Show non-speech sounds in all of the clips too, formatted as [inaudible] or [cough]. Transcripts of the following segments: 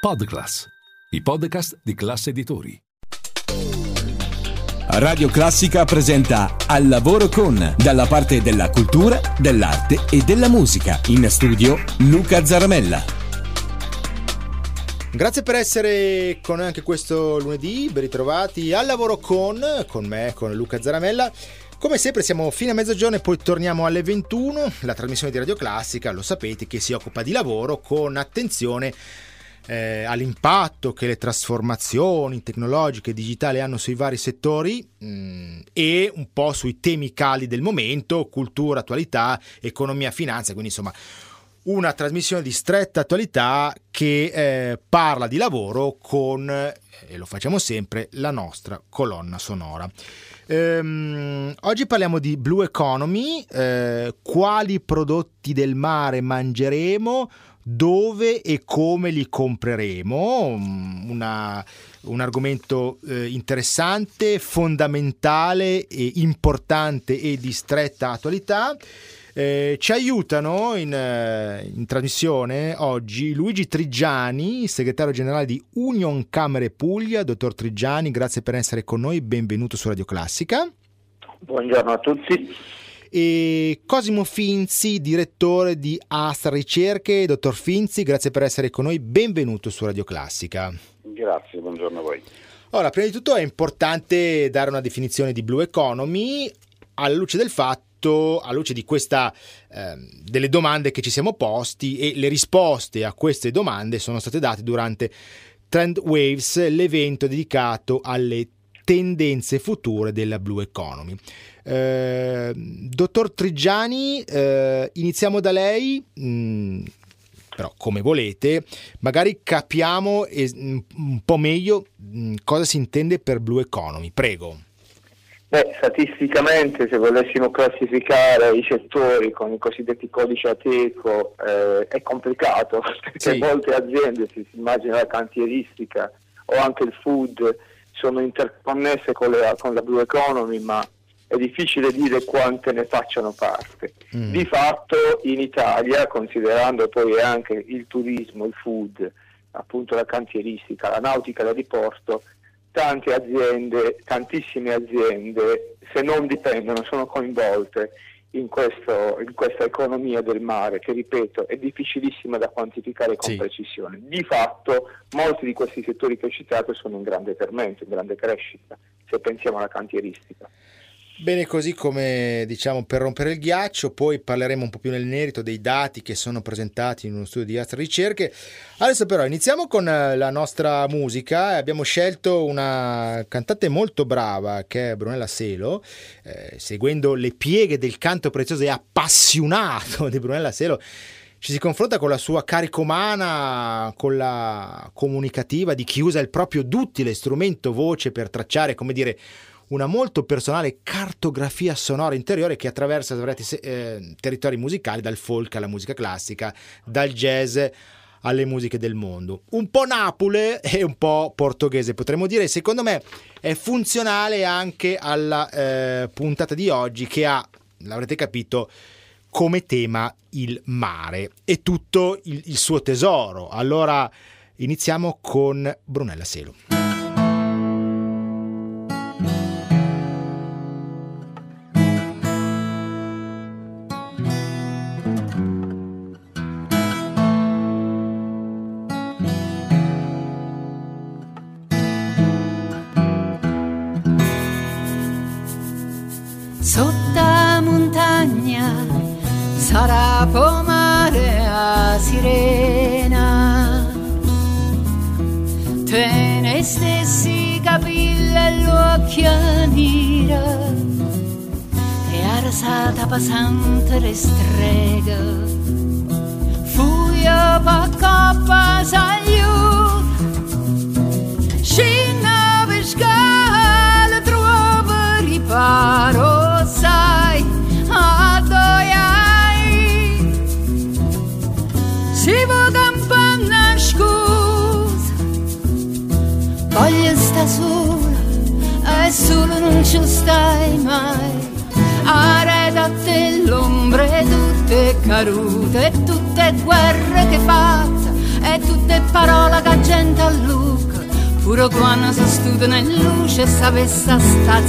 Podclass, i podcast di classe editori. Radio Classica presenta Al lavoro con, dalla parte della cultura, dell'arte e della musica. In studio Luca Zaramella. Grazie per essere con noi anche questo lunedì, ben ritrovati al lavoro con, con me, con Luca Zaramella. Come sempre siamo fino a mezzogiorno e poi torniamo alle 21, la trasmissione di Radio Classica, lo sapete, che si occupa di lavoro con attenzione eh, all'impatto che le trasformazioni tecnologiche e digitali hanno sui vari settori mh, mm, e un po' sui temi cali del momento, cultura, attualità, economia, finanza, quindi insomma una trasmissione di stretta attualità che eh, parla di lavoro con, e lo facciamo sempre, la nostra colonna sonora. Ehm, oggi parliamo di Blue Economy, eh, quali prodotti del mare mangeremo, dove e come li compreremo, mm, Una, un argomento eh, interessante, fondamentale, e importante e di stretta attualità. Eh, ci aiutano in, eh, in, trasmissione oggi Luigi Trigiani, segretario generale di Union Camere Puglia. Dottor Trigiani, grazie per essere con noi, benvenuto su Radio Classica. Buongiorno a tutti. E Cosimo Finzi, direttore di Astra Ricerche. Dottor Finzi, grazie per essere con noi, benvenuto su Radio Classica. Grazie, buongiorno a voi. Ora, prima di tutto è importante dare una definizione di Blue Economy alla luce del fatto fatto alla luce di questa eh, delle domande che ci siamo posti e le risposte a queste domande sono state date durante Trend Waves, l'evento dedicato alle tendenze future della Blue Economy. Eh, dottor Trigiani, eh, iniziamo da lei. Mm, però come volete, magari capiamo un po' meglio mm, cosa si intende per Blue Economy. Prego. Beh, statisticamente se volessimo classificare i settori con i cosiddetti codici Ateco eh, è complicato [laughs] perché sì. molte aziende, se si immagina la cantieristica o anche il food, sono interconnesse con, le, con la Blue Economy ma è difficile dire quante ne facciano parte. Mm. Di fatto in Italia, considerando poi anche il turismo, il food, appunto la cantieristica, la nautica da diporto, tante aziende, tantissime aziende, se non dipendono, sono coinvolte in, questo, in, questa economia del mare che, ripeto, è difficilissima da quantificare con sì. precisione. Di fatto molti di questi settori che ho citato sono in grande fermento, in grande crescita, se pensiamo alla cantieristica. Bene, così come diciamo per rompere il ghiaccio, poi parleremo un po' più nel merito dei dati che sono presentati in uno studio di Astra Ricerche. Adesso però iniziamo con eh, la nostra musica. Abbiamo scelto una cantante molto brava che è Brunella Selo, eh, seguendo le pieghe del canto prezioso e appassionato di Brunella Selo ci si confronta con la sua carica umana, con la comunicativa di chi usa il proprio duttile strumento voce per tracciare, come dire, una molto personale cartografia sonora interiore che attraversa eh, territori musicali, dal folk alla musica classica, dal jazz alle musiche del mondo. Un po' Napoli [laughs] e un po' portoghese, potremmo dire. Secondo me è funzionale anche alla eh, puntata di oggi che ha, l'avrete capito, come tema il mare e tutto il, il suo tesoro. Allora iniziamo con Brunella Selo. Pure quando si studia in luce sapesse sta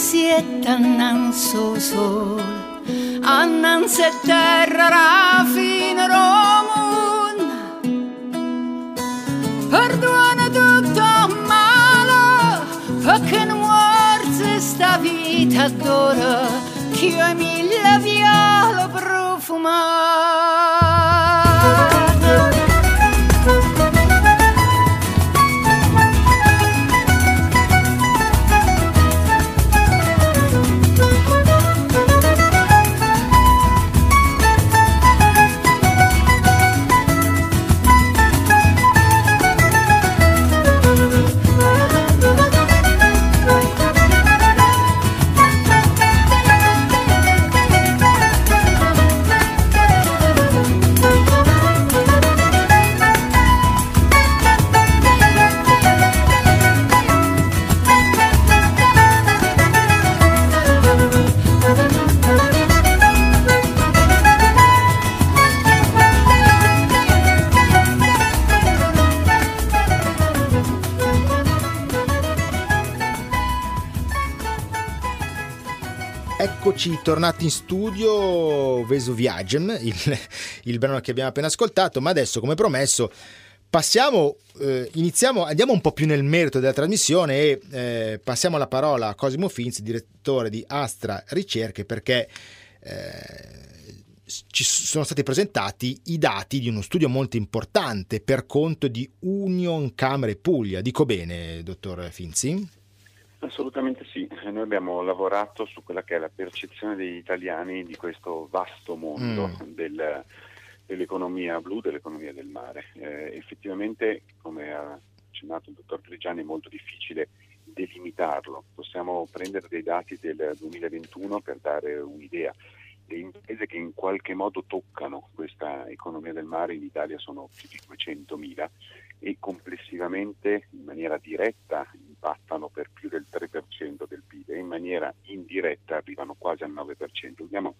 si dà sietta annanzi sole annanzi terra rafina romuna Perdona tutto male perché non muore sta vita d'ora che io mille viole profumate Eccoci tornati in studio Vesuviagem, il, il brano che abbiamo appena ascoltato, ma adesso come promesso passiamo, eh, iniziamo, andiamo un po' più nel merito della trasmissione e eh, passiamo la parola a Cosimo Finzi, direttore di Astra Ricerche, perché eh, ci sono stati presentati i dati di uno studio molto importante per conto di Union Camere Puglia. Dico bene, dottor Finzi? Assolutamente sì, noi abbiamo lavorato su quella che è la percezione degli italiani di questo vasto mondo Mm. del- dell'economia blu, dell'economia del mare. Eh, effettivamente, come ha accennato il dottor Trigiani, è molto difficile delimitarlo. Possiamo prendere dei dati del 2021 per dare un'idea. Le imprese che in qualche modo toccano questa economia del mare in Italia sono più di 200.000 e complessivamente in maniera diretta impattano per più del 3% del PIL e in maniera indiretta arrivano quasi al 9%. Dobbiamo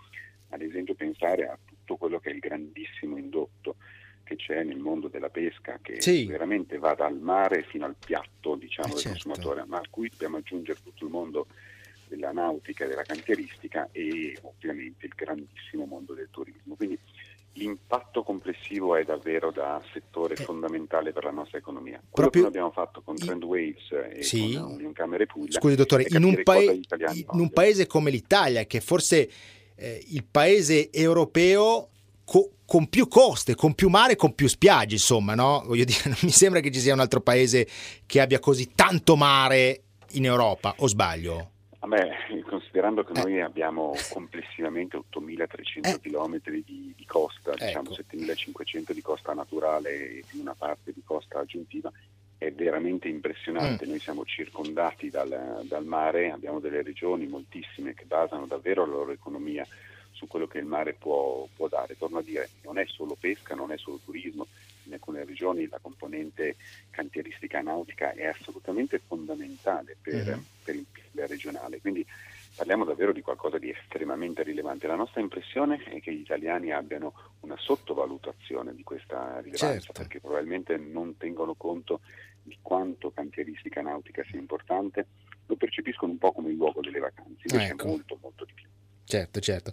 ad esempio pensare a tutto quello che è il grandissimo indotto che c'è nel mondo della pesca, che Sì. veramente va dal mare fino al piatto diciamo, Eh, del certo. consumatore, ma a cui dobbiamo aggiungere tutto il mondo della nautica e della cantieristica e ovviamente il grandissimo mondo del turismo. Quindi l'impatto complessivo è davvero da settore Eh. fondamentale per la nostra economia. Quello Proprio che abbiamo fatto con Trend Waves e Sì. con Union Camere Puglia Scusi dottore, in un, italiani in un paese come l'Italia, che forse eh, il paese europeo co- con più coste, con più mare, con più spiagge, insomma, no? Voglio dire, [laughs] non mi sembra che ci sia un altro paese che abbia così tanto mare in Europa, o sbaglio? Vabbè, considerando che Eh. noi abbiamo complessivamente 8.300 Eh. km di, di costa, diciamo Ecco. 7.500 di costa naturale e una parte di costa aggiuntiva, è veramente impressionante. Mm. Noi siamo circondati dal, dal mare, abbiamo delle regioni moltissime che basano davvero la loro economia su quello che il mare può, può dare. Torno a dire, non è solo pesca, non è solo turismo, in alcune regioni la componente cantieristica nautica è assolutamente fondamentale per, Mhm. per il PIL regionale. Quindi parliamo davvero di qualcosa di estremamente rilevante. La nostra impressione è che gli italiani abbiano una sottovalutazione di questa rilevanza, Certo. perché probabilmente non tengono conto di quanto cantieristica nautica sia importante, lo percepiscono un po' come il luogo delle vacanze, invece Ecco. molto molto di più. Certo, certo.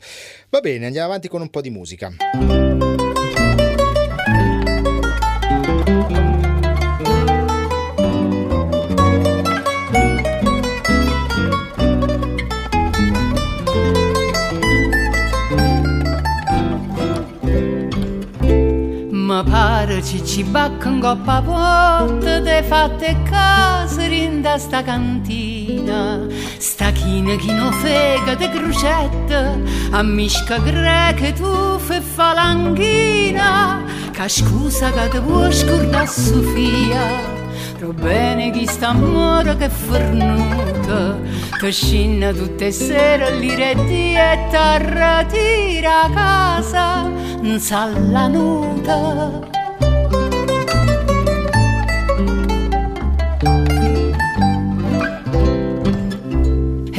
Va bene, andiamo avanti con un po' di musica. Bacca un coppa porta Te fatte case rinda sta cantina. Sta china chi no fega de A misca greche tu fe falanghina. Ca scusa che te vuoi scordare Sofia bene chi sta amore che fornuta Che scinna tutte sere l'iretti e t'arratira a casa Non sa la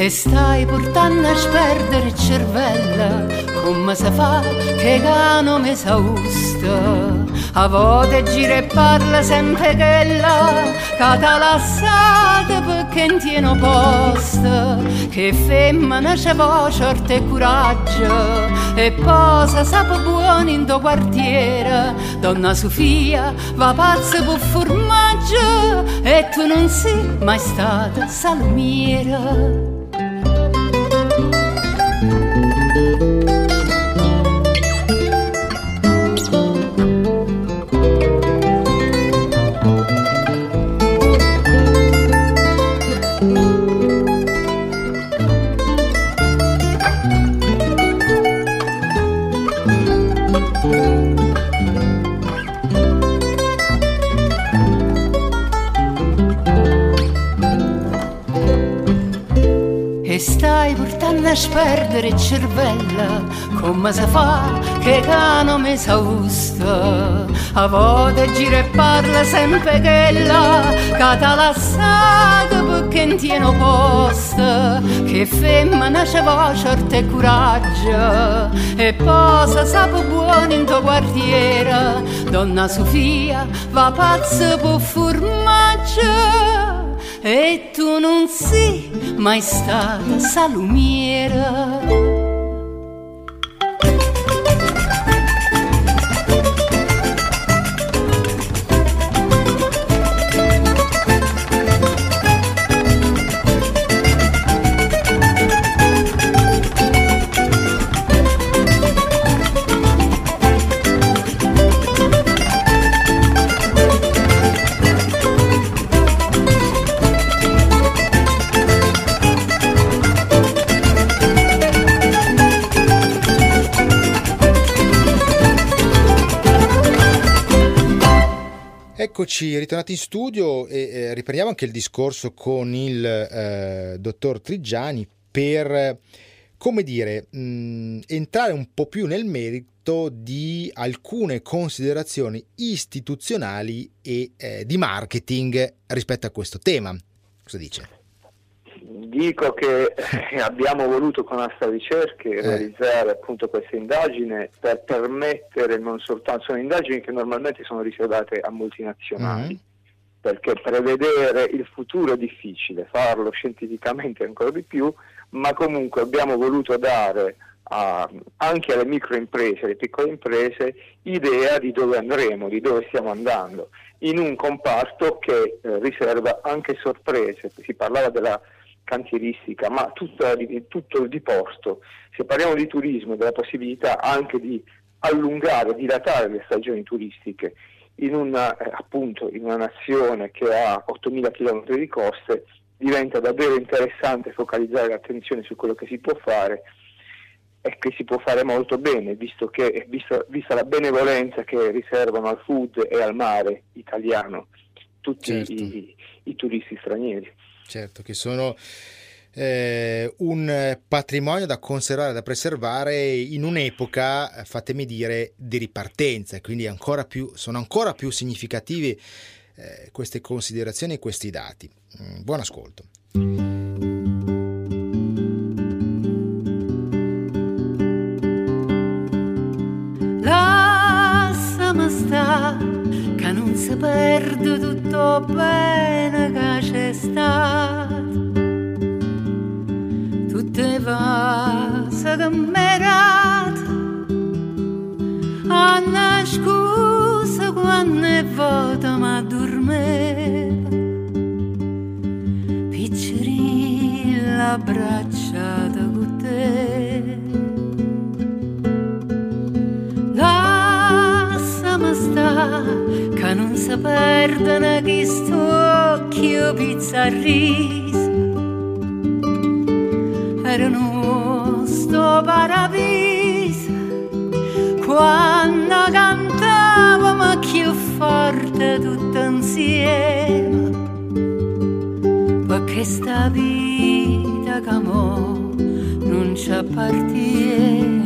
E stai portando a sperdere il cervello Come si fa che cano mi s'austa A volte gira e parla sempre quella lasciata perché non tiene posto. Che femmina c'è voce, orte e coraggio. E posa sape buono in tuo quartiere. Donna Sofia va pazza per formaggio. E tu non sei mai stata salumiera il cervello Come si fa che cano mi s'austa. A volte gira e parla sempre Che t'ha lasciato perché non tiene posto. Che femmina c'è voce, e coraggio. E posa sape buono in tuo quartiere Donna Sofia va pazza per formaggio e tu non sei mai stata salumiera. Eccoci ritornati in studio e eh, riprendiamo anche il discorso con il eh, dottor Trigiani per, come dire, mh, entrare un po' più nel merito di alcune considerazioni istituzionali e eh, di marketing rispetto a questo tema. Cosa dice? Dico che [laughs] abbiamo voluto con Asta Ricerche Eh. realizzare appunto questa indagine per permettere non soltanto, sono indagini che normalmente sono riservate a multinazionali, Mhm. perché prevedere il futuro è difficile, farlo scientificamente ancora di più, ma comunque abbiamo voluto dare a- anche alle microimprese, alle piccole imprese, idea di dove andremo, di dove stiamo andando, in un comparto che eh, riserva anche sorprese. Si parlava della cantieristica, ma tutta- tutto il diporto. Se parliamo di turismo, della possibilità anche di allungare, dilatare le stagioni turistiche in una, eh, appunto, in una nazione che ha 8.000 km di coste, diventa davvero interessante focalizzare l'attenzione su quello che si può fare e che si può fare molto bene, visto che, vista, vista la benevolenza che riservano al food e al mare italiano tutti Certo. i, i turisti stranieri. Certo, che sono eh, un patrimonio da conservare, da preservare in un'epoca, eh, fatemi dire, di ripartenza, quindi ancora più, sono ancora più significativi eh, queste considerazioni e questi dati. Mm, buon ascolto. Perde tutto bene che c'è stato tutte vase che merate Anna scusa quando è volta ma dormeva Piccerilla abbracciata con te Lasciami stare si perdono questo occhio pizzarriso erano sto paradiso quando cantavamo più forte tutti insieme. Perché sta vita che non ci appartiene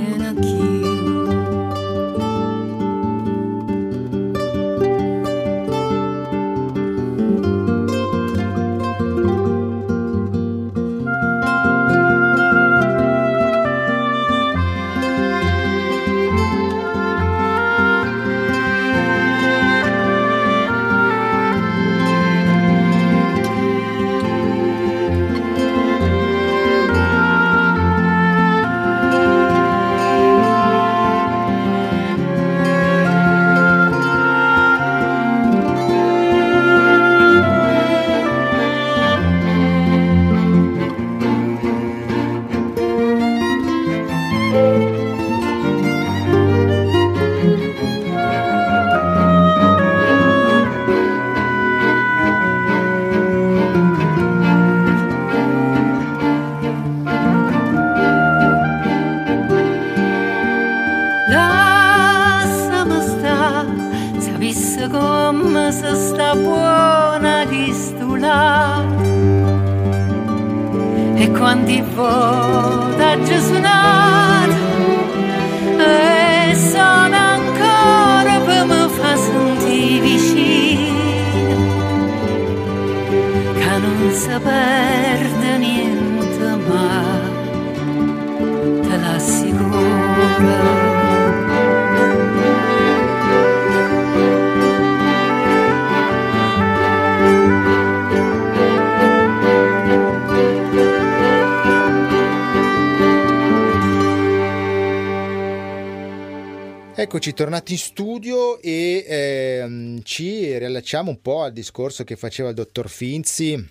Eccoci tornati in studio e ehm, ci riallacciamo un po' al discorso che faceva il dottor Finzi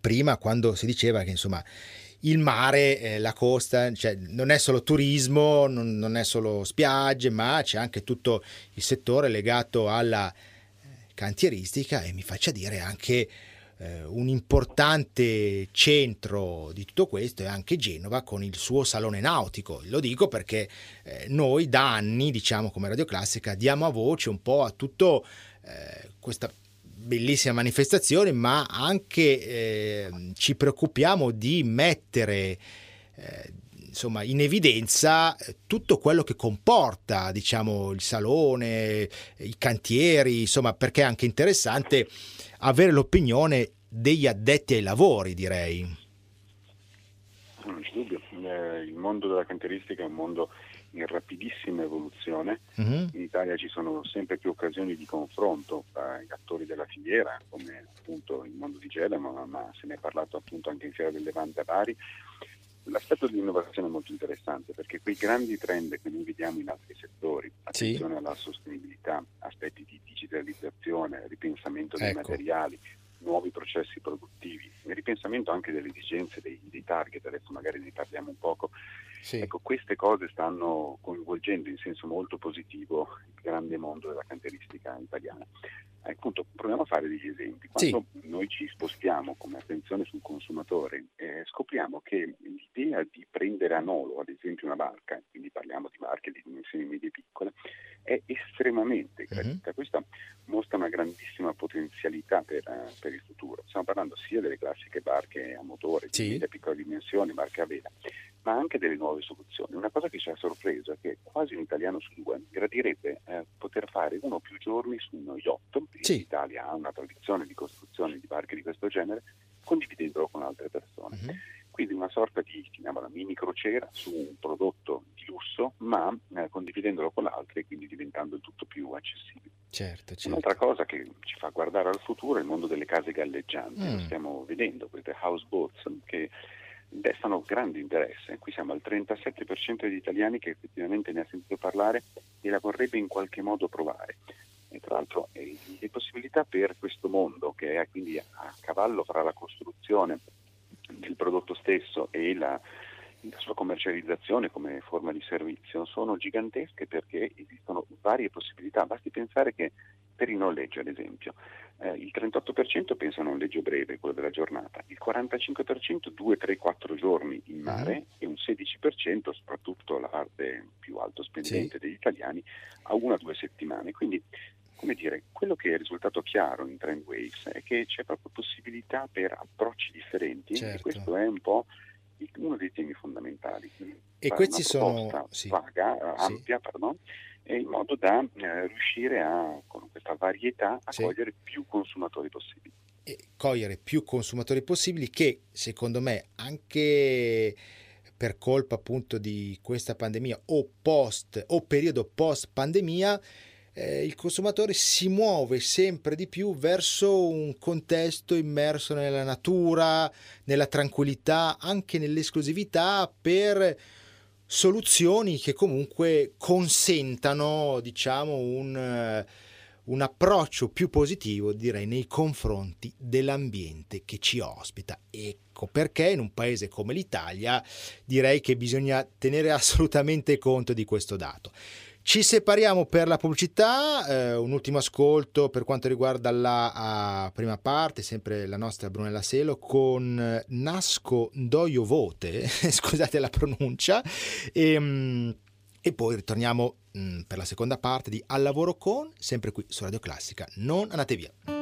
prima quando si diceva che insomma il mare, eh, la costa, cioè, non è solo turismo, non, non, è solo spiagge, ma c'è anche tutto il settore legato alla eh, cantieristica e mi faccia dire anche eh, un importante centro di tutto questo è anche Genova con il suo salone nautico. Lo dico perché eh, noi da anni, diciamo come Radio Classica, diamo a voce un po' a tutto eh, questa bellissima manifestazione, ma anche eh, ci preoccupiamo di mettere eh, insomma, in evidenza tutto quello che comporta diciamo, il salone, i cantieri, insomma, perché è anche interessante avere l'opinione degli addetti ai lavori, direi. Non c'è dubbio, eh, il mondo della cantieristica è un mondo in rapidissima evoluzione. Uh-huh. In Italia ci sono sempre più occasioni di confronto tra gli attori della filiera, come appunto il mondo di Gelamo, ma se ne è parlato appunto anche in Fiera del Levante a Bari. L'aspetto dell'innovazione è molto interessante perché quei grandi trend che noi vediamo in altri settori, attenzione sì. alla sostenibilità, aspetti di digitalizzazione, ripensamento ecco. dei materiali, nuovi processi produttivi, il ripensamento anche delle esigenze dei, dei target, adesso magari ne parliamo un poco. Sì. Ecco, queste cose stanno coinvolgendo in senso molto positivo il grande mondo della cantieristica italiana. Eh, appunto, proviamo a fare degli esempi. Quando sì. noi ci spostiamo come attenzione sul consumatore, eh, scopriamo che l'idea di prendere a nolo, ad esempio, una barca, quindi parliamo di barche di dimensioni medie piccole, è estremamente gradita. Uh-huh. Questa mostra una grandissima potenzialità per, uh, per, il futuro. Stiamo parlando sia delle classiche barche a motore, sì. di piccole dimensioni, barche a vela, ma anche delle nuove soluzioni. Una cosa che ci ha sorpreso è che quasi un italiano su due gradirebbe eh, poter fare uno o più giorni su uno yacht, sì. l'Italia ha una tradizione di costruzione di barche di questo genere, condividendolo con altre persone. Uh-huh. Quindi una sorta di, chiamiamola mini crociera su un prodotto di lusso, ma eh, condividendolo con altri e quindi diventando tutto più accessibile. Certo, certo. Un'altra cosa che ci fa guardare al futuro è il mondo delle case galleggianti. Mm. Lo stiamo vedendo, queste houseboats che destano grande interesse. Qui siamo al 37% degli italiani che effettivamente ne ha sentito parlare e la vorrebbe in qualche modo provare. E tra l'altro eh, le possibilità per questo mondo, che è quindi a cavallo fra la costruzione del prodotto stesso e la, la sua commercializzazione come forma di servizio, sono gigantesche perché esistono varie possibilità. Basti pensare che per il noleggio, ad esempio, eh, il 38% pensa a un noleggio breve, quello della giornata, il 45% 2, 3, 4 giorni in mare uh-huh. e un 16%, soprattutto la parte più alto spendente sì. degli italiani, a una o due settimane. Quindi, come dire, quello che è risultato chiaro in Trend Waves è che c'è proprio possibilità per approcci differenti certo. e questo è un po' uno dei temi fondamentali. E questi sono sì. vaga, ampia, sì. pardon, in modo da eh, riuscire a, con questa varietà, a sì. cogliere più consumatori possibili. E cogliere più consumatori possibili che, secondo me, anche per colpa appunto di questa pandemia o post o periodo post pandemia eh, il consumatore si muove sempre di più verso un contesto immerso nella natura, nella tranquillità, anche nell'esclusività per soluzioni che comunque consentano, diciamo, un, eh, un approccio più positivo, direi, nei confronti dell'ambiente che ci ospita. Ecco perché in un paese come l'Italia direi che bisogna tenere assolutamente conto di questo dato. Ci separiamo per la pubblicità, eh, un ultimo ascolto per quanto riguarda la uh, prima parte, sempre la nostra Brunella Selo, con Nasco Doio Vote, [laughs] scusate la pronuncia, e, um, e poi ritorniamo um, per la seconda parte di Al lavoro con, sempre qui su Radio Classica. Non andate via.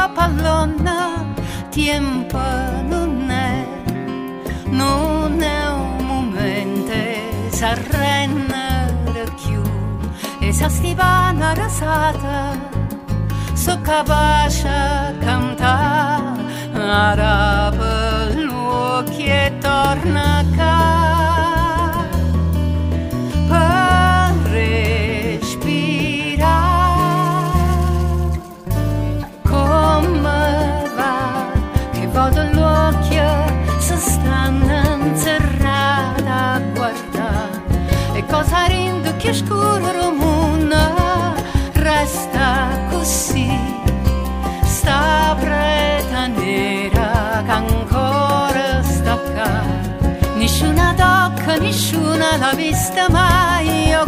Fu in capallonna, tempo non è, non è un momento, s'arrenne più e sa stivana rasata, so capace cantare, araba torna a casa. Cosa rindo che scuro romuna resta così. Sta preta nera che ancora sta nessuna tocca nessuna l'ha vista mai io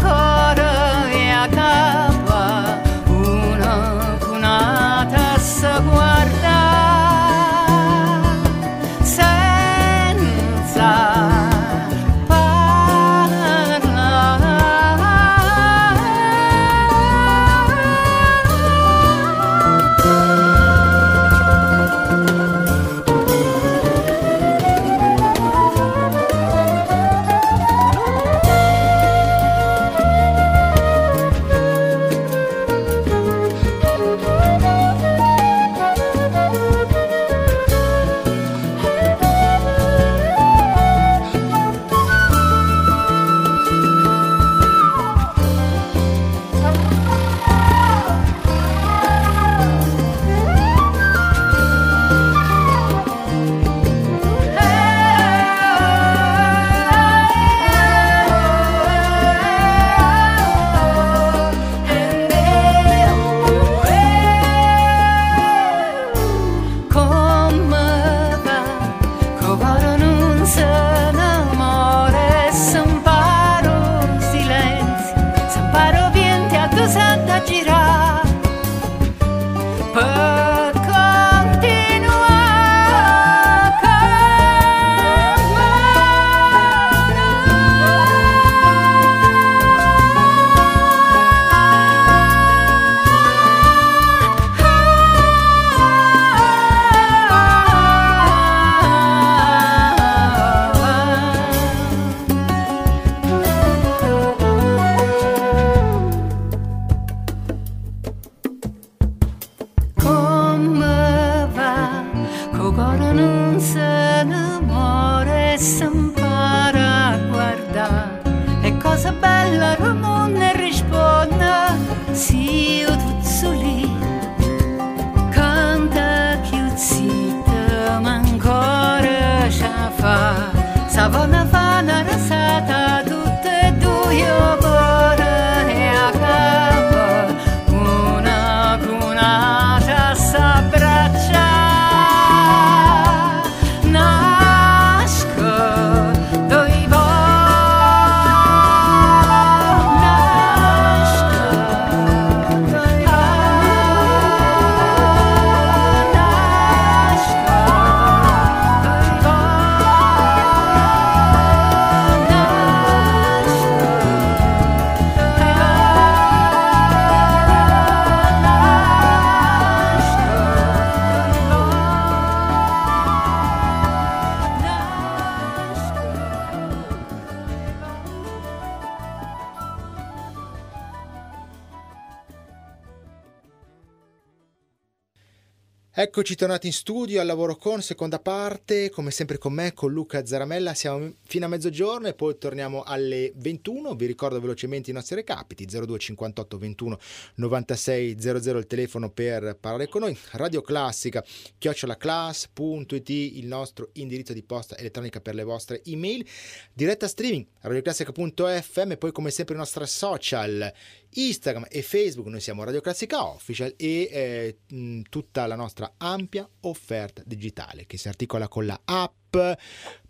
Eccoci tornati in studio al lavoro con seconda parte, come sempre con me, con Luca Zaramella. Siamo fino a mezzogiorno e poi torniamo alle 21. Vi ricordo velocemente i nostri recapiti: 02 58 21 96 00 il telefono per parlare con noi. Radio Classica, chiocciolaclass.it il nostro indirizzo di posta elettronica per le vostre email. Diretta streaming, radioclassica.fm poi come sempre i nostri social Instagram e Facebook noi siamo Radio Classica Official e eh, tutta la nostra ampia offerta digitale che si articola con la app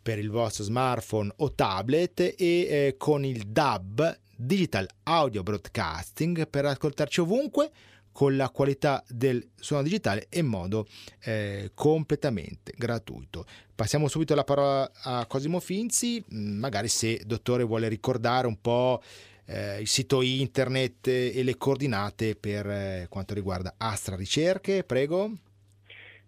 per il vostro smartphone o tablet e eh, con il DAB Digital Audio Broadcasting per ascoltarci ovunque con la qualità del suono digitale in modo eh, completamente gratuito. Passiamo subito la parola a Cosimo Finzi, magari se dottore vuole ricordare un po' eh, il sito internet e le coordinate per eh, quanto riguarda Astra Ricerche, prego.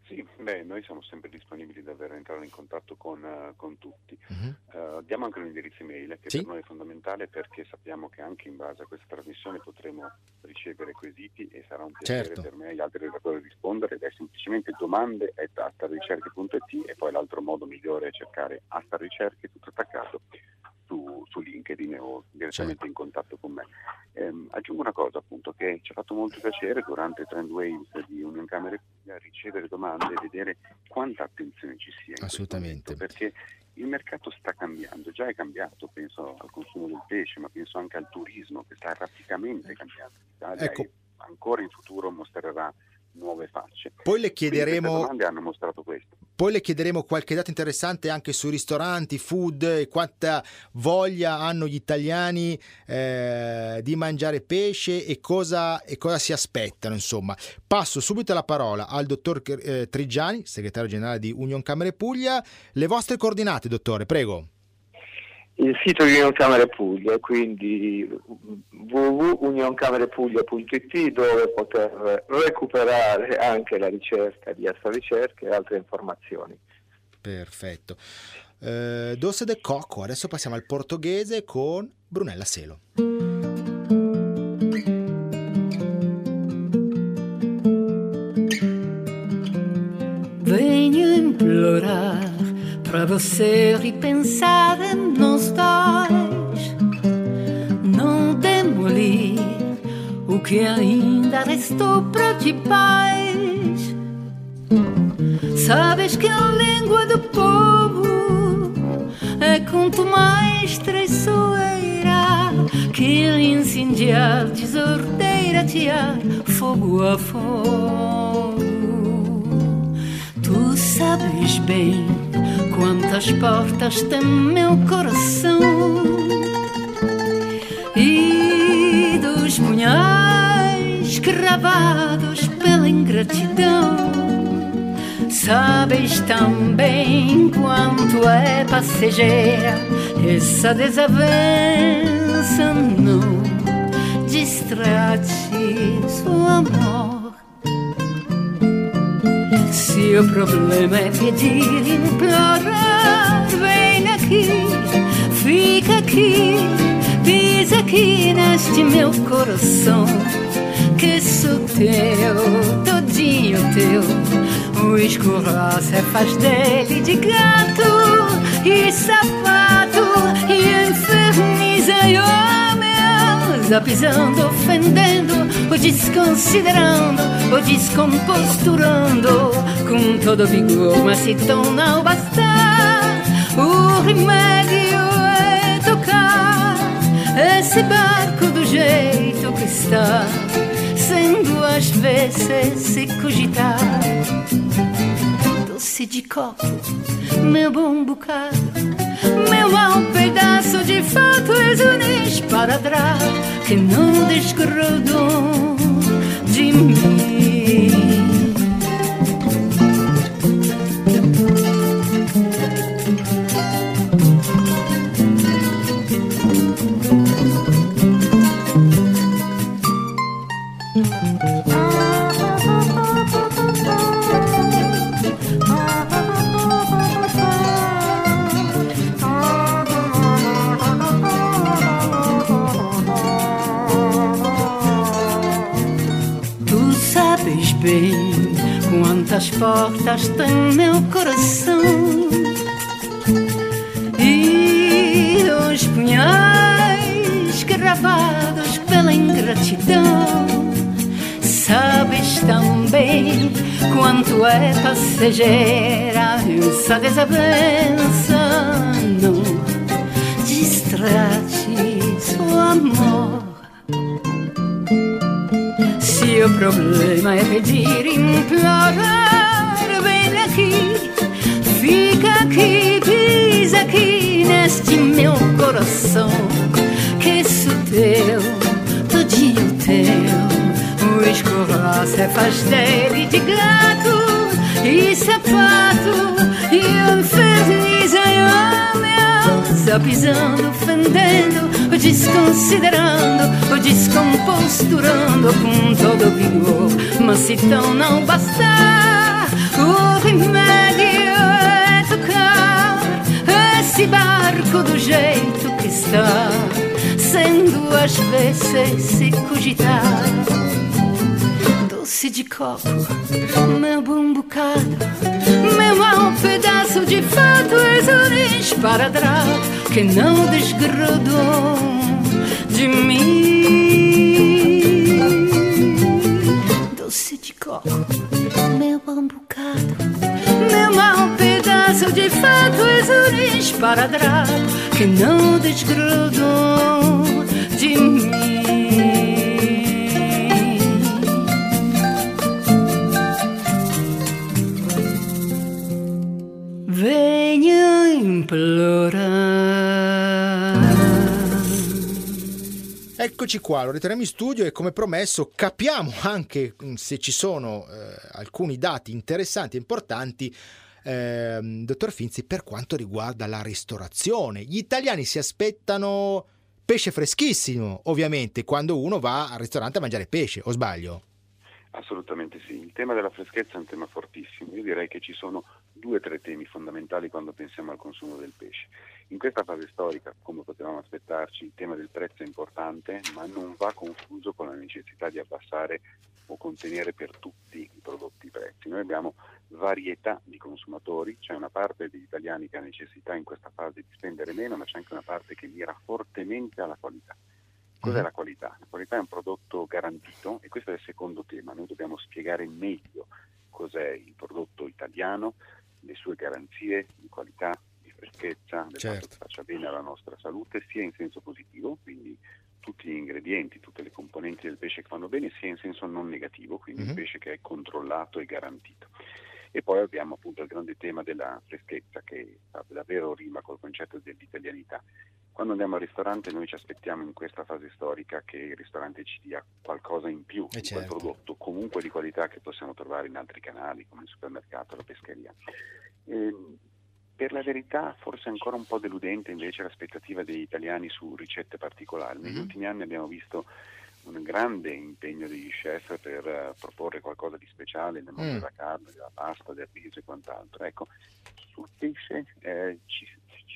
Sì, beh, noi siamo sempre disponibili davvero a entrare in contatto con, uh, con tutti. Uh-huh. Uh, diamo anche un indirizzo email che sì. per noi è fondamentale perché sappiamo che anche in base a questa trasmissione potremo ricevere quesiti e sarà un piacere certo. per me e gli altri redattori rispondere ed è semplicemente domande e poi l'altro modo migliore è cercare astarricerche tutto attaccato su, su LinkedIn o direttamente certo. in contatto con me. Ehm, aggiungo una cosa appunto che ci ha fatto molto piacere durante i Trend Waves di Union Camere ricevere domande e vedere quanta attenzione ci sia. Assolutamente. perché il mercato sta cambiando, già è cambiato, penso al consumo del pesce, ma penso anche al turismo che sta rapidamente cambiando. L'Italia ecco. ancora in futuro mostrerà nuove facce. Poi le chiederemo. Poi le chiederemo qualche dato interessante anche sui ristoranti, food e quanta voglia hanno gli italiani eh, di mangiare pesce e cosa, e cosa, si aspettano. Insomma, passo subito la parola al dottor eh, Trigiani, segretario generale di Union Camere Puglia. Le vostre coordinate, dottore, prego il sito di Union Camere Puglia, quindi www.unioncamerepuglia.it dove poter recuperare anche la ricerca di Astra Ricerche e altre informazioni. Perfetto. Eh, Doce de Cocco, adesso passiamo al portoghese con Brunella Selo. Venho implorar Para você repensar nos dois, não demolir o que ainda restou para ti paz. Sabes que a língua do povo é quanto mais traiçoeira que incendiar, desordeira, tirar fogo a fogo. Tu sabes bem quantas portas tem meu coração e dos punhais cravados pela ingratidão. Sabes também quanto é passageira essa desavença. Não distrate o amor. Se o problema é pedir, implorar, vem aqui, fica aqui, pisa aqui neste meu coração, que sou teu, todinho teu, o escorra se faz dele de gato e sapato meu zapisando, ofendendo, o desconsiderando, o descomposturando. Com todo vigor, mas se tão não bastar, o remédio é tocar esse barco do jeito que está sendo às vezes se cogitar. Doce de copo, meu bom bocado Meu mau pedaço de fato és um esparadrapo Que não desgrudou de mim portas tem meu coração e os punhais gravados pela ingratidão. Sabes também quanto é passageira essa desavença. Não distrates o amor o problema é pedir, implorar, aqui, fica aqui, pisa aqui neste meu coração, que sou teu, todinho teu, o escorra se faz dele de gato e sapato e inferniza o meu, pisando, fendendo desconsiderando, o descomposturando com todo vigor. Mas se tão não bastar, esse barco do jeito que está, sendo às vezes se cogitar. Doce de copo, meu bom bocado, meu mau pedaço de fato és um esparadrapo que não desgradou de mim. Pedaço de fato és um esparadrapo que não desgradou de mim. Eccoci qua, lo ritorniamo in studio e come promesso capiamo anche mm, se ci sono eh, alcuni dati interessanti e importanti eh, dottor Finzi, per quanto riguarda la ristorazione. Gli italiani si aspettano pesce freschissimo, ovviamente, quando uno va al ristorante a mangiare pesce, o sbaglio? Assolutamente sì, il tema della freschezza è un tema fortissimo, io direi che ci sono due o tre temi fondamentali quando pensiamo al consumo del pesce. In questa fase storica, come potevamo aspettarci, il tema del prezzo è importante, ma non va confuso con la necessità di abbassare o contenere per tutti i prodotti i prezzi. Noi abbiamo varietà di consumatori, c'è una parte degli italiani che ha necessità in questa fase di spendere meno, ma c'è anche una parte che mira fortemente alla qualità. Cos'è la qualità? La qualità è un prodotto garantito e questo è il secondo tema. Noi dobbiamo spiegare meglio cos'è il prodotto italiano, le sue garanzie di qualità, freschezza, del certo. fatto che faccia bene alla nostra salute, sia in senso positivo, quindi tutti gli ingredienti, tutte le componenti del pesce che fanno bene, sia in senso non negativo, quindi mm-hmm. un pesce che è controllato e garantito. E poi abbiamo appunto il grande tema della freschezza che davvero rima col concetto dell'italianità. Quando andiamo al ristorante noi ci aspettiamo in questa fase storica che il ristorante ci dia qualcosa in più di certo. quel prodotto, comunque di qualità che possiamo trovare in altri canali come il supermercato, la pescheria. E, ehm, per la verità forse ancora un po' deludente invece l'aspettativa degli italiani su ricette particolari. Negli mm-hmm. ultimi anni abbiamo visto un grande impegno degli chef per uh, proporre qualcosa di speciale nel mondo mm. della carne, della pasta, del riso e quant'altro. Ecco, sul pesce eh, ci,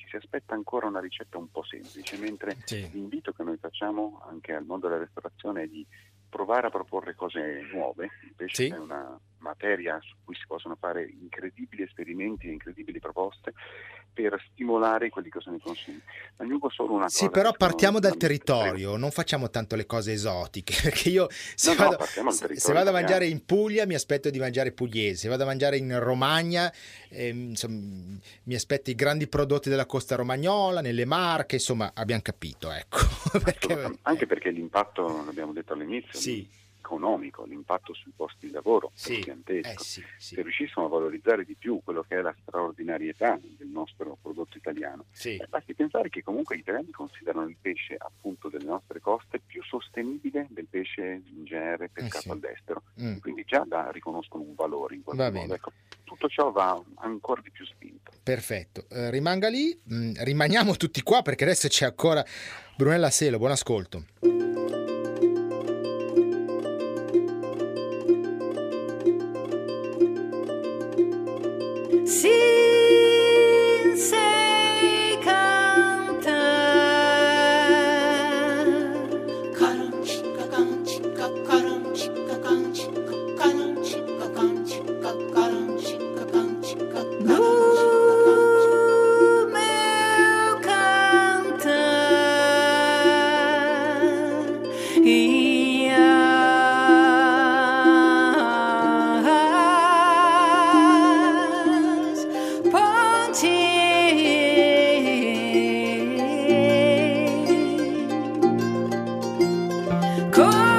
si aspetta ancora una ricetta un po' semplice, mentre sì. l'invito che noi facciamo anche al mondo della ristorazione è di provare a proporre cose nuove. Il pesce sì. è una materia su cui si possono fare incredibili esperimenti e incredibili proposte per stimolare quelli che sono i consumi. Aggiungo solo una sì, cosa. Sì, però partiamo dal territorio, non facciamo tanto le cose esotiche, [laughs] perché io se, No, no, vado, dal se- vado a mangiare in Puglia mi aspetto di mangiare pugliese, se vado a mangiare in Romagna ehm, insomma, mi aspetto i grandi prodotti della costa romagnola, nelle Marche, insomma abbiamo capito, ecco. [laughs] Perché-. Anche perché l'impatto, l'abbiamo detto all'inizio, Sì. Economico, l'impatto sui posti di lavoro Sì, è gigantesco. eh sì, sì. Se riuscissimo a valorizzare di più quello che è la straordinarietà del nostro prodotto italiano, eh, basti pensare che comunque gli italiani considerano il pesce appunto delle nostre coste più sostenibile del pesce in genere pescato Eh all'estero. Mm. Quindi già da- riconoscono un valore in qualche modo. Ecco, tutto ciò va ancora di più spinto. Perfetto, Eh, rimanga lì, Mm, rimaniamo tutti qua perché adesso c'è ancora Brunella Selo, buon ascolto. Come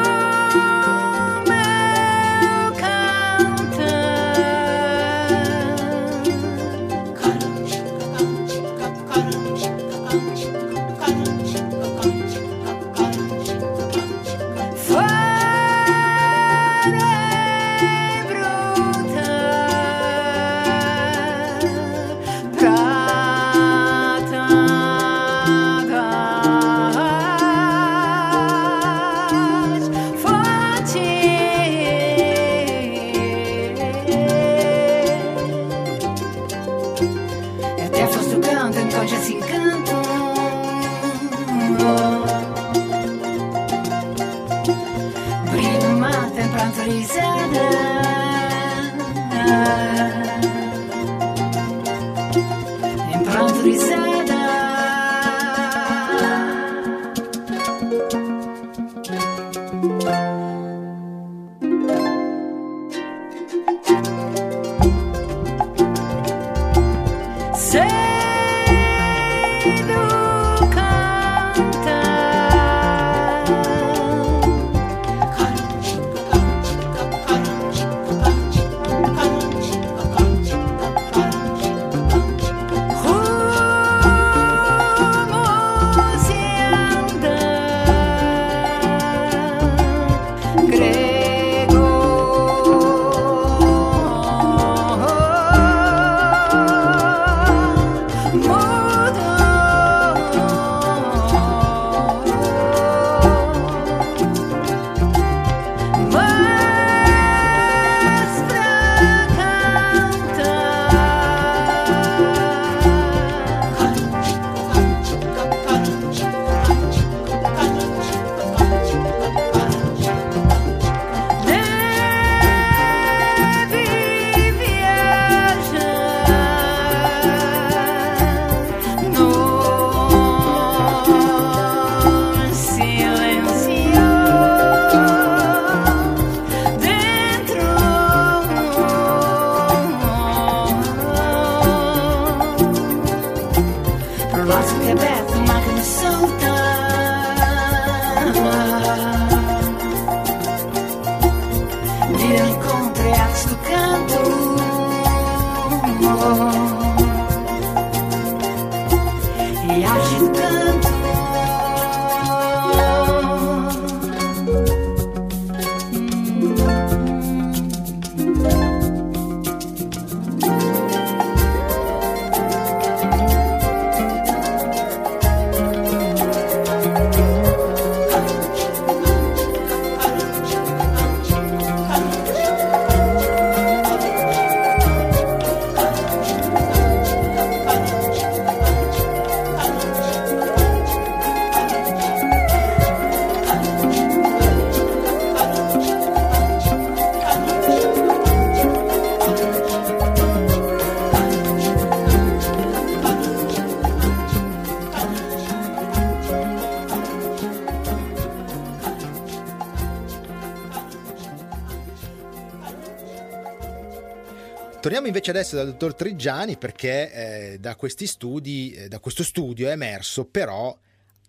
Torniamo invece adesso dal dottor Trigiani perché eh, da questi studi, eh, da questo studio è emerso però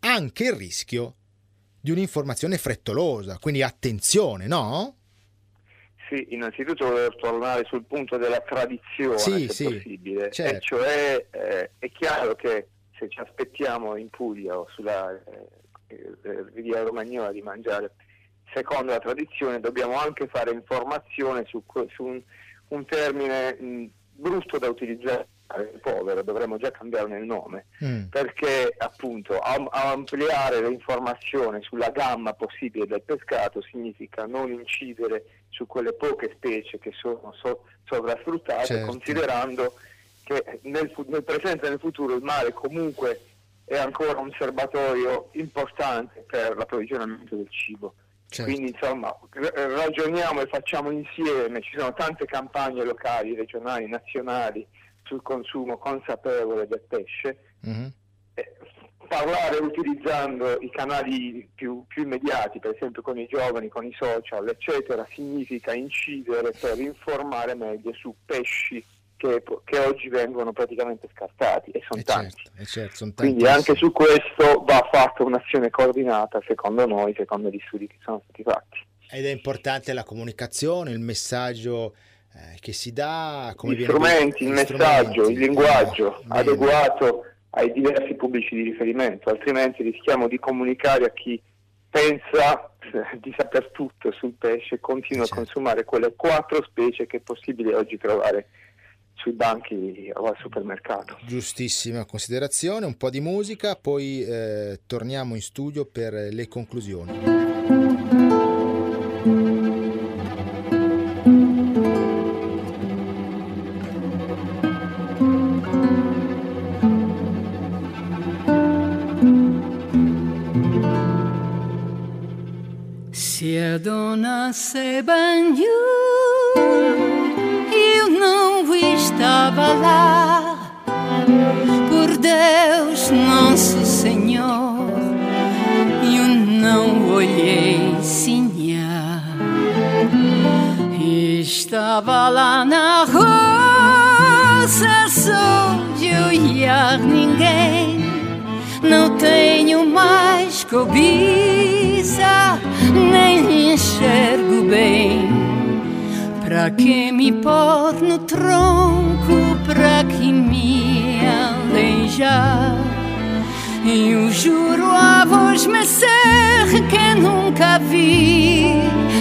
anche il rischio di un'informazione frettolosa, quindi attenzione, no? Sì, innanzitutto volevo tornare sul punto della tradizione, sì, se sì, possibile, certo. e cioè eh, è chiaro che se ci aspettiamo in Puglia o sulla eh, via Romagnola di mangiare secondo la tradizione, dobbiamo anche fare informazione su, su un un termine mh, brutto da utilizzare povero, dovremmo già cambiarne il nome, mm. perché appunto am- ampliare l'informazione sulla gamma possibile del pescato significa non incidere su quelle poche specie che sono so- sovrasfruttate, certo. considerando che nel, fu- nel presente e nel futuro il mare comunque è ancora un serbatoio importante per l'approvvigionamento del cibo. Certo. Quindi insomma ragioniamo e facciamo insieme, ci sono tante campagne locali, regionali, nazionali sul consumo consapevole del pesce. Mm-hmm. Eh, parlare utilizzando i canali più, più, immediati, per esempio con i giovani, con i social, eccetera, significa incidere per informare meglio su pesci che, che, oggi vengono praticamente scartati e sono eh, tanti. Certo, certo, sono Quindi anche su questo va fatta un'azione coordinata secondo noi, secondo gli studi che sono stati fatti. Ed è importante la comunicazione, il messaggio eh, che si dà, come gli strumenti, il messaggio, il linguaggio eh, adeguato ai diversi pubblici di riferimento, altrimenti rischiamo di comunicare a chi pensa eh, di saper tutto sul pesce e continua certo. a consumare quelle quattro specie che è possibile oggi trovare sui banchi o al supermercato. Giustissima considerazione, un po' di musica, poi eh, torniamo in studio per le conclusioni. Se dona se estava lá. Por Deus, nosso Senhor, eu não olhei, sinha. Estava lá na roça, só de olhar ninguém. Não tenho mais cobiça, nem enxergo bem Pra que me pôr no tronco, pra que me aleijar? Eu juro a vos mecer que nunca vi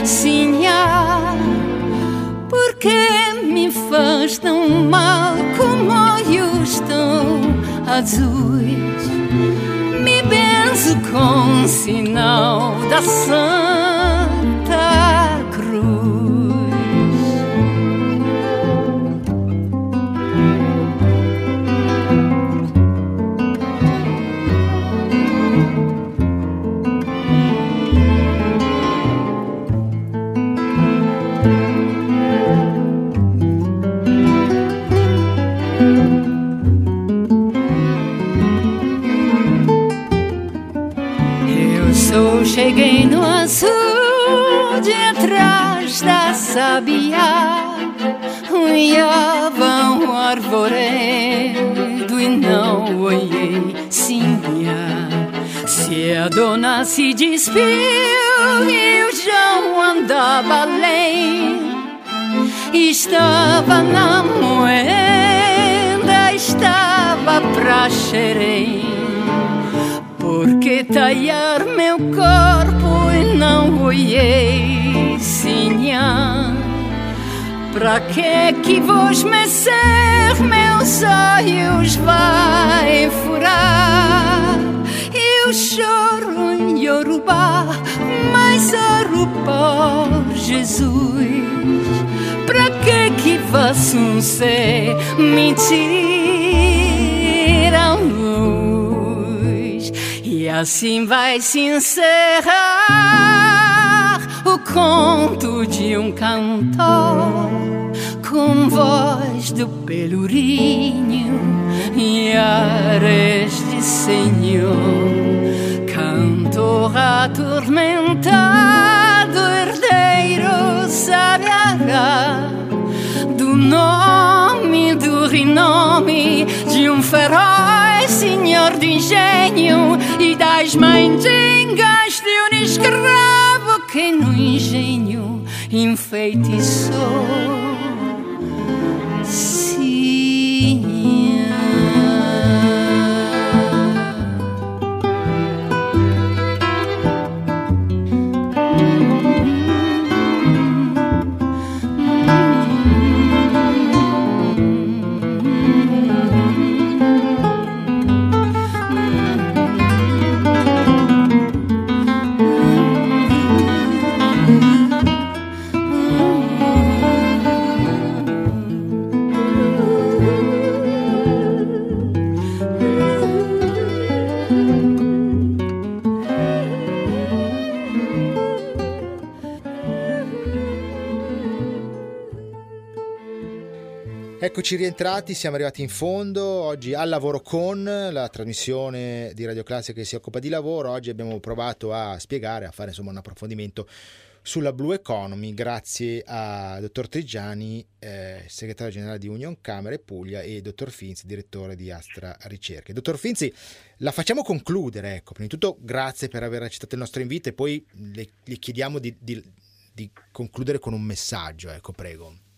sinhar. Porque me faz tão mal como olhos tão azuis? Me benzo com sinal da Santa sabia Olhava o arvoredo e não olhei sinha Se a dona se despiu e o João andava além Estava na moeda, estava pra xerém porque talhar meu corpo e não olhei, sinha? Pra que que vos mecer meus olhos vai furar? Eu choro em Yorubá, mas oro Jesus. Pra que que vos um ser mentira? Assim vai se encerrar o conto de um cantor com voz do pelourinho e ares de senhor, cantor atormentado, herdeiro sarará do tu nomi, duri nomi di un feroce signor d'ingegno, e dai mangingas di un escravo che no ingegno enfeitiçou. Eccoci rientrati, siamo arrivati in fondo, oggi al lavoro con la trasmissione di Radio Classica che si occupa di lavoro, oggi abbiamo provato a spiegare, a fare insomma un approfondimento sulla Blue Economy grazie a dottor Trigiani, eh, segretario generale di Union Camere Puglia e dottor Finzi, direttore di Astra Ricerche. Dottor Finzi, la facciamo concludere, ecco, prima di tutto grazie per aver accettato il nostro invito e poi le, le chiediamo di, di, di concludere con un messaggio, ecco, prego.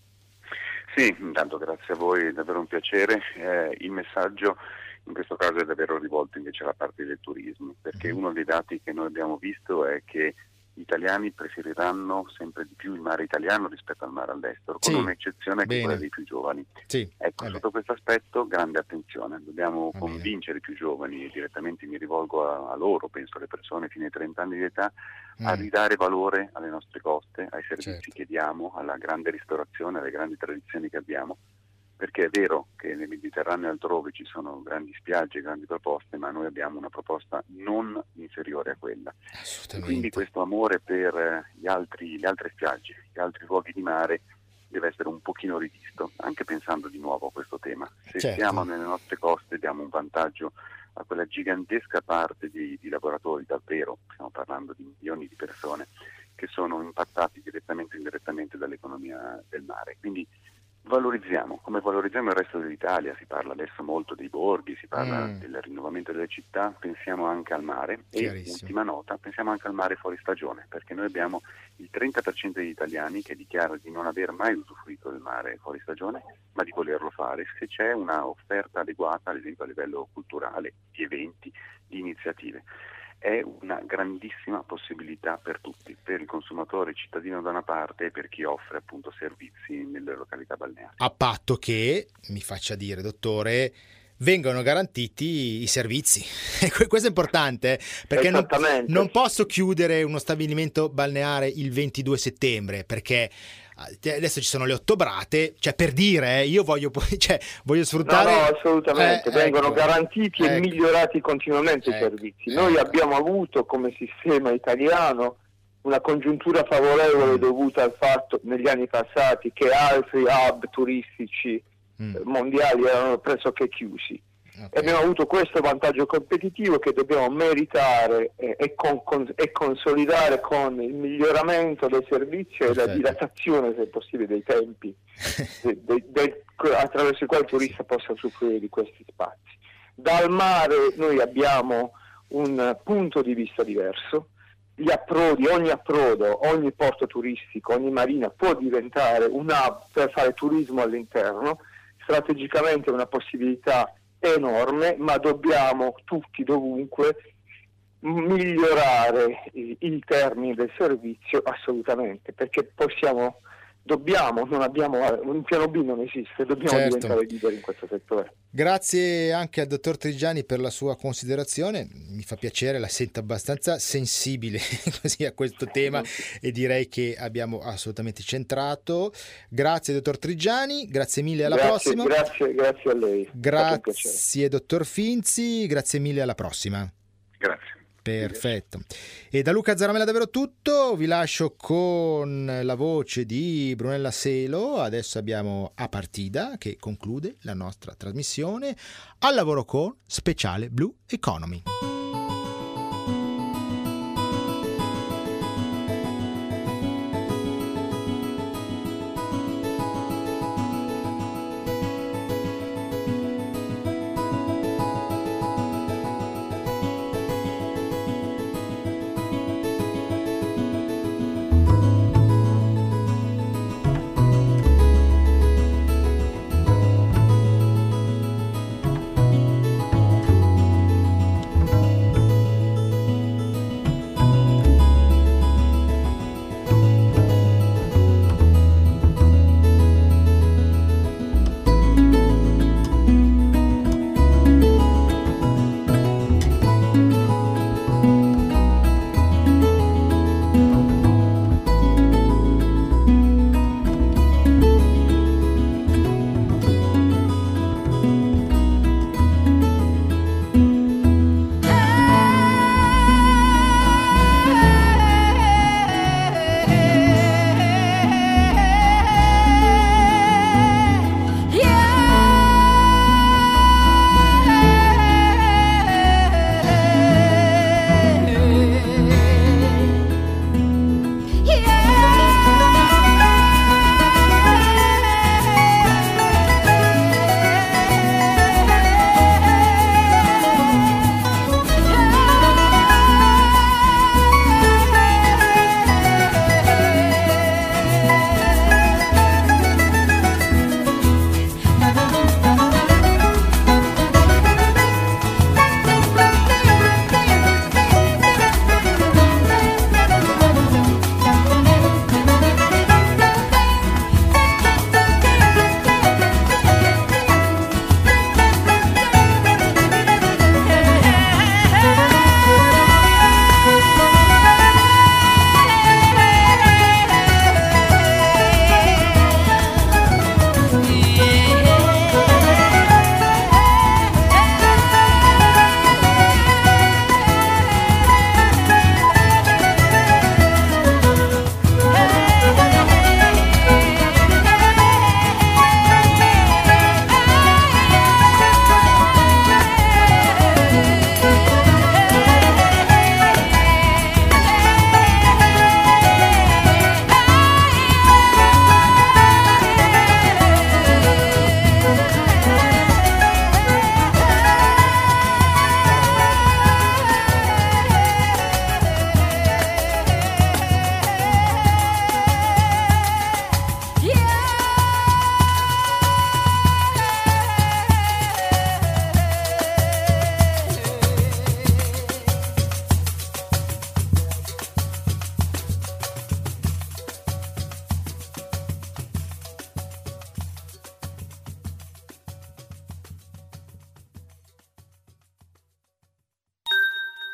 Sì, intanto grazie a voi, è davvero un piacere. Eh, il messaggio in questo caso è davvero rivolto invece alla parte del turismo, perché mm. uno dei dati che noi abbiamo visto è che gli italiani preferiranno sempre di più il mare italiano rispetto al mare all'estero, con sì, un'eccezione che è quella dei più giovani. Sì, ecco, sotto questo aspetto grande attenzione, dobbiamo Va convincere bene. i più giovani, e direttamente mi rivolgo a, a, loro, penso alle persone fino ai 30 anni di età, mm. a ridare valore alle nostre coste, ai servizi certo. che diamo, alla grande ristorazione, alle grandi tradizioni che abbiamo perché è vero che nel Mediterraneo e altrove ci sono grandi spiagge, grandi proposte, ma noi abbiamo una proposta non inferiore a quella. Quindi questo amore per gli altri, le altre spiagge, gli altri luoghi di mare deve essere un pochino rivisto, anche pensando di nuovo a questo tema. Se certo. siamo nelle nostre coste diamo un vantaggio a quella gigantesca parte di, di lavoratori, davvero, stiamo parlando di milioni di persone, che sono impattati direttamente o indirettamente dall'economia del mare. Quindi valorizziamo, come valorizziamo il resto dell'Italia, si parla adesso molto dei borghi, si parla mm. del rinnovamento delle città, pensiamo anche al mare e ultima nota, pensiamo anche al mare fuori stagione, perché noi abbiamo il 30% degli italiani che dichiara di non aver mai usufruito del mare fuori stagione, ma di volerlo fare. Se c'è una offerta adeguata, ad esempio a livello culturale, di eventi, di iniziative è una grandissima possibilità per tutti, per il consumatore cittadino da una parte e per chi offre appunto servizi nelle località balneari. A patto che, mi faccia dire dottore, vengano garantiti i servizi. [laughs] Questo è importante eh, perché non, non, posso chiudere uno stabilimento balneare il 22 settembre perché adesso ci sono le ottobrate, cioè per dire, eh, io voglio, [laughs] cioè, voglio sfruttare... No, no assolutamente, eh, vengono ecco, garantiti ecco, e migliorati continuamente ecco, i servizi. Noi ecco. abbiamo avuto come sistema italiano una congiuntura favorevole mm. dovuta al fatto negli anni passati che altri hub turistici mm. mondiali erano pressoché chiusi Okay. Abbiamo avuto questo vantaggio competitivo che dobbiamo meritare e, e, con, con, e consolidare con il miglioramento del servizio Perfetto. e la dilatazione, se possibile, dei tempi [laughs] de, de, de, attraverso i quali il turista possa usufruire di questi spazi. Dal mare noi abbiamo un punto di vista diverso, gli approdi, ogni approdo, ogni porto turistico, ogni marina può diventare un hub per fare turismo all'interno, strategicamente è una possibilità enorme, ma dobbiamo tutti dovunque migliorare i, i termini del servizio assolutamente, perché possiamo dobbiamo, non abbiamo, un piano B non esiste, dobbiamo certo. diventare leader in questo settore. Grazie anche al dottor Trigiani per la sua considerazione, mi fa piacere, la sento abbastanza sensibile [laughs] così a questo tema e direi che abbiamo assolutamente centrato. Grazie dottor Trigiani, grazie mille alla grazie, prossima. Grazie, grazie a lei. Grazie dottor Finzi, grazie mille alla prossima. Grazie. Perfetto. E da Luca Zaramella davvero tutto, vi lascio con la voce di Brunella Selo, adesso abbiamo A Partida che conclude la nostra trasmissione al lavoro con Speciale Blue Economy.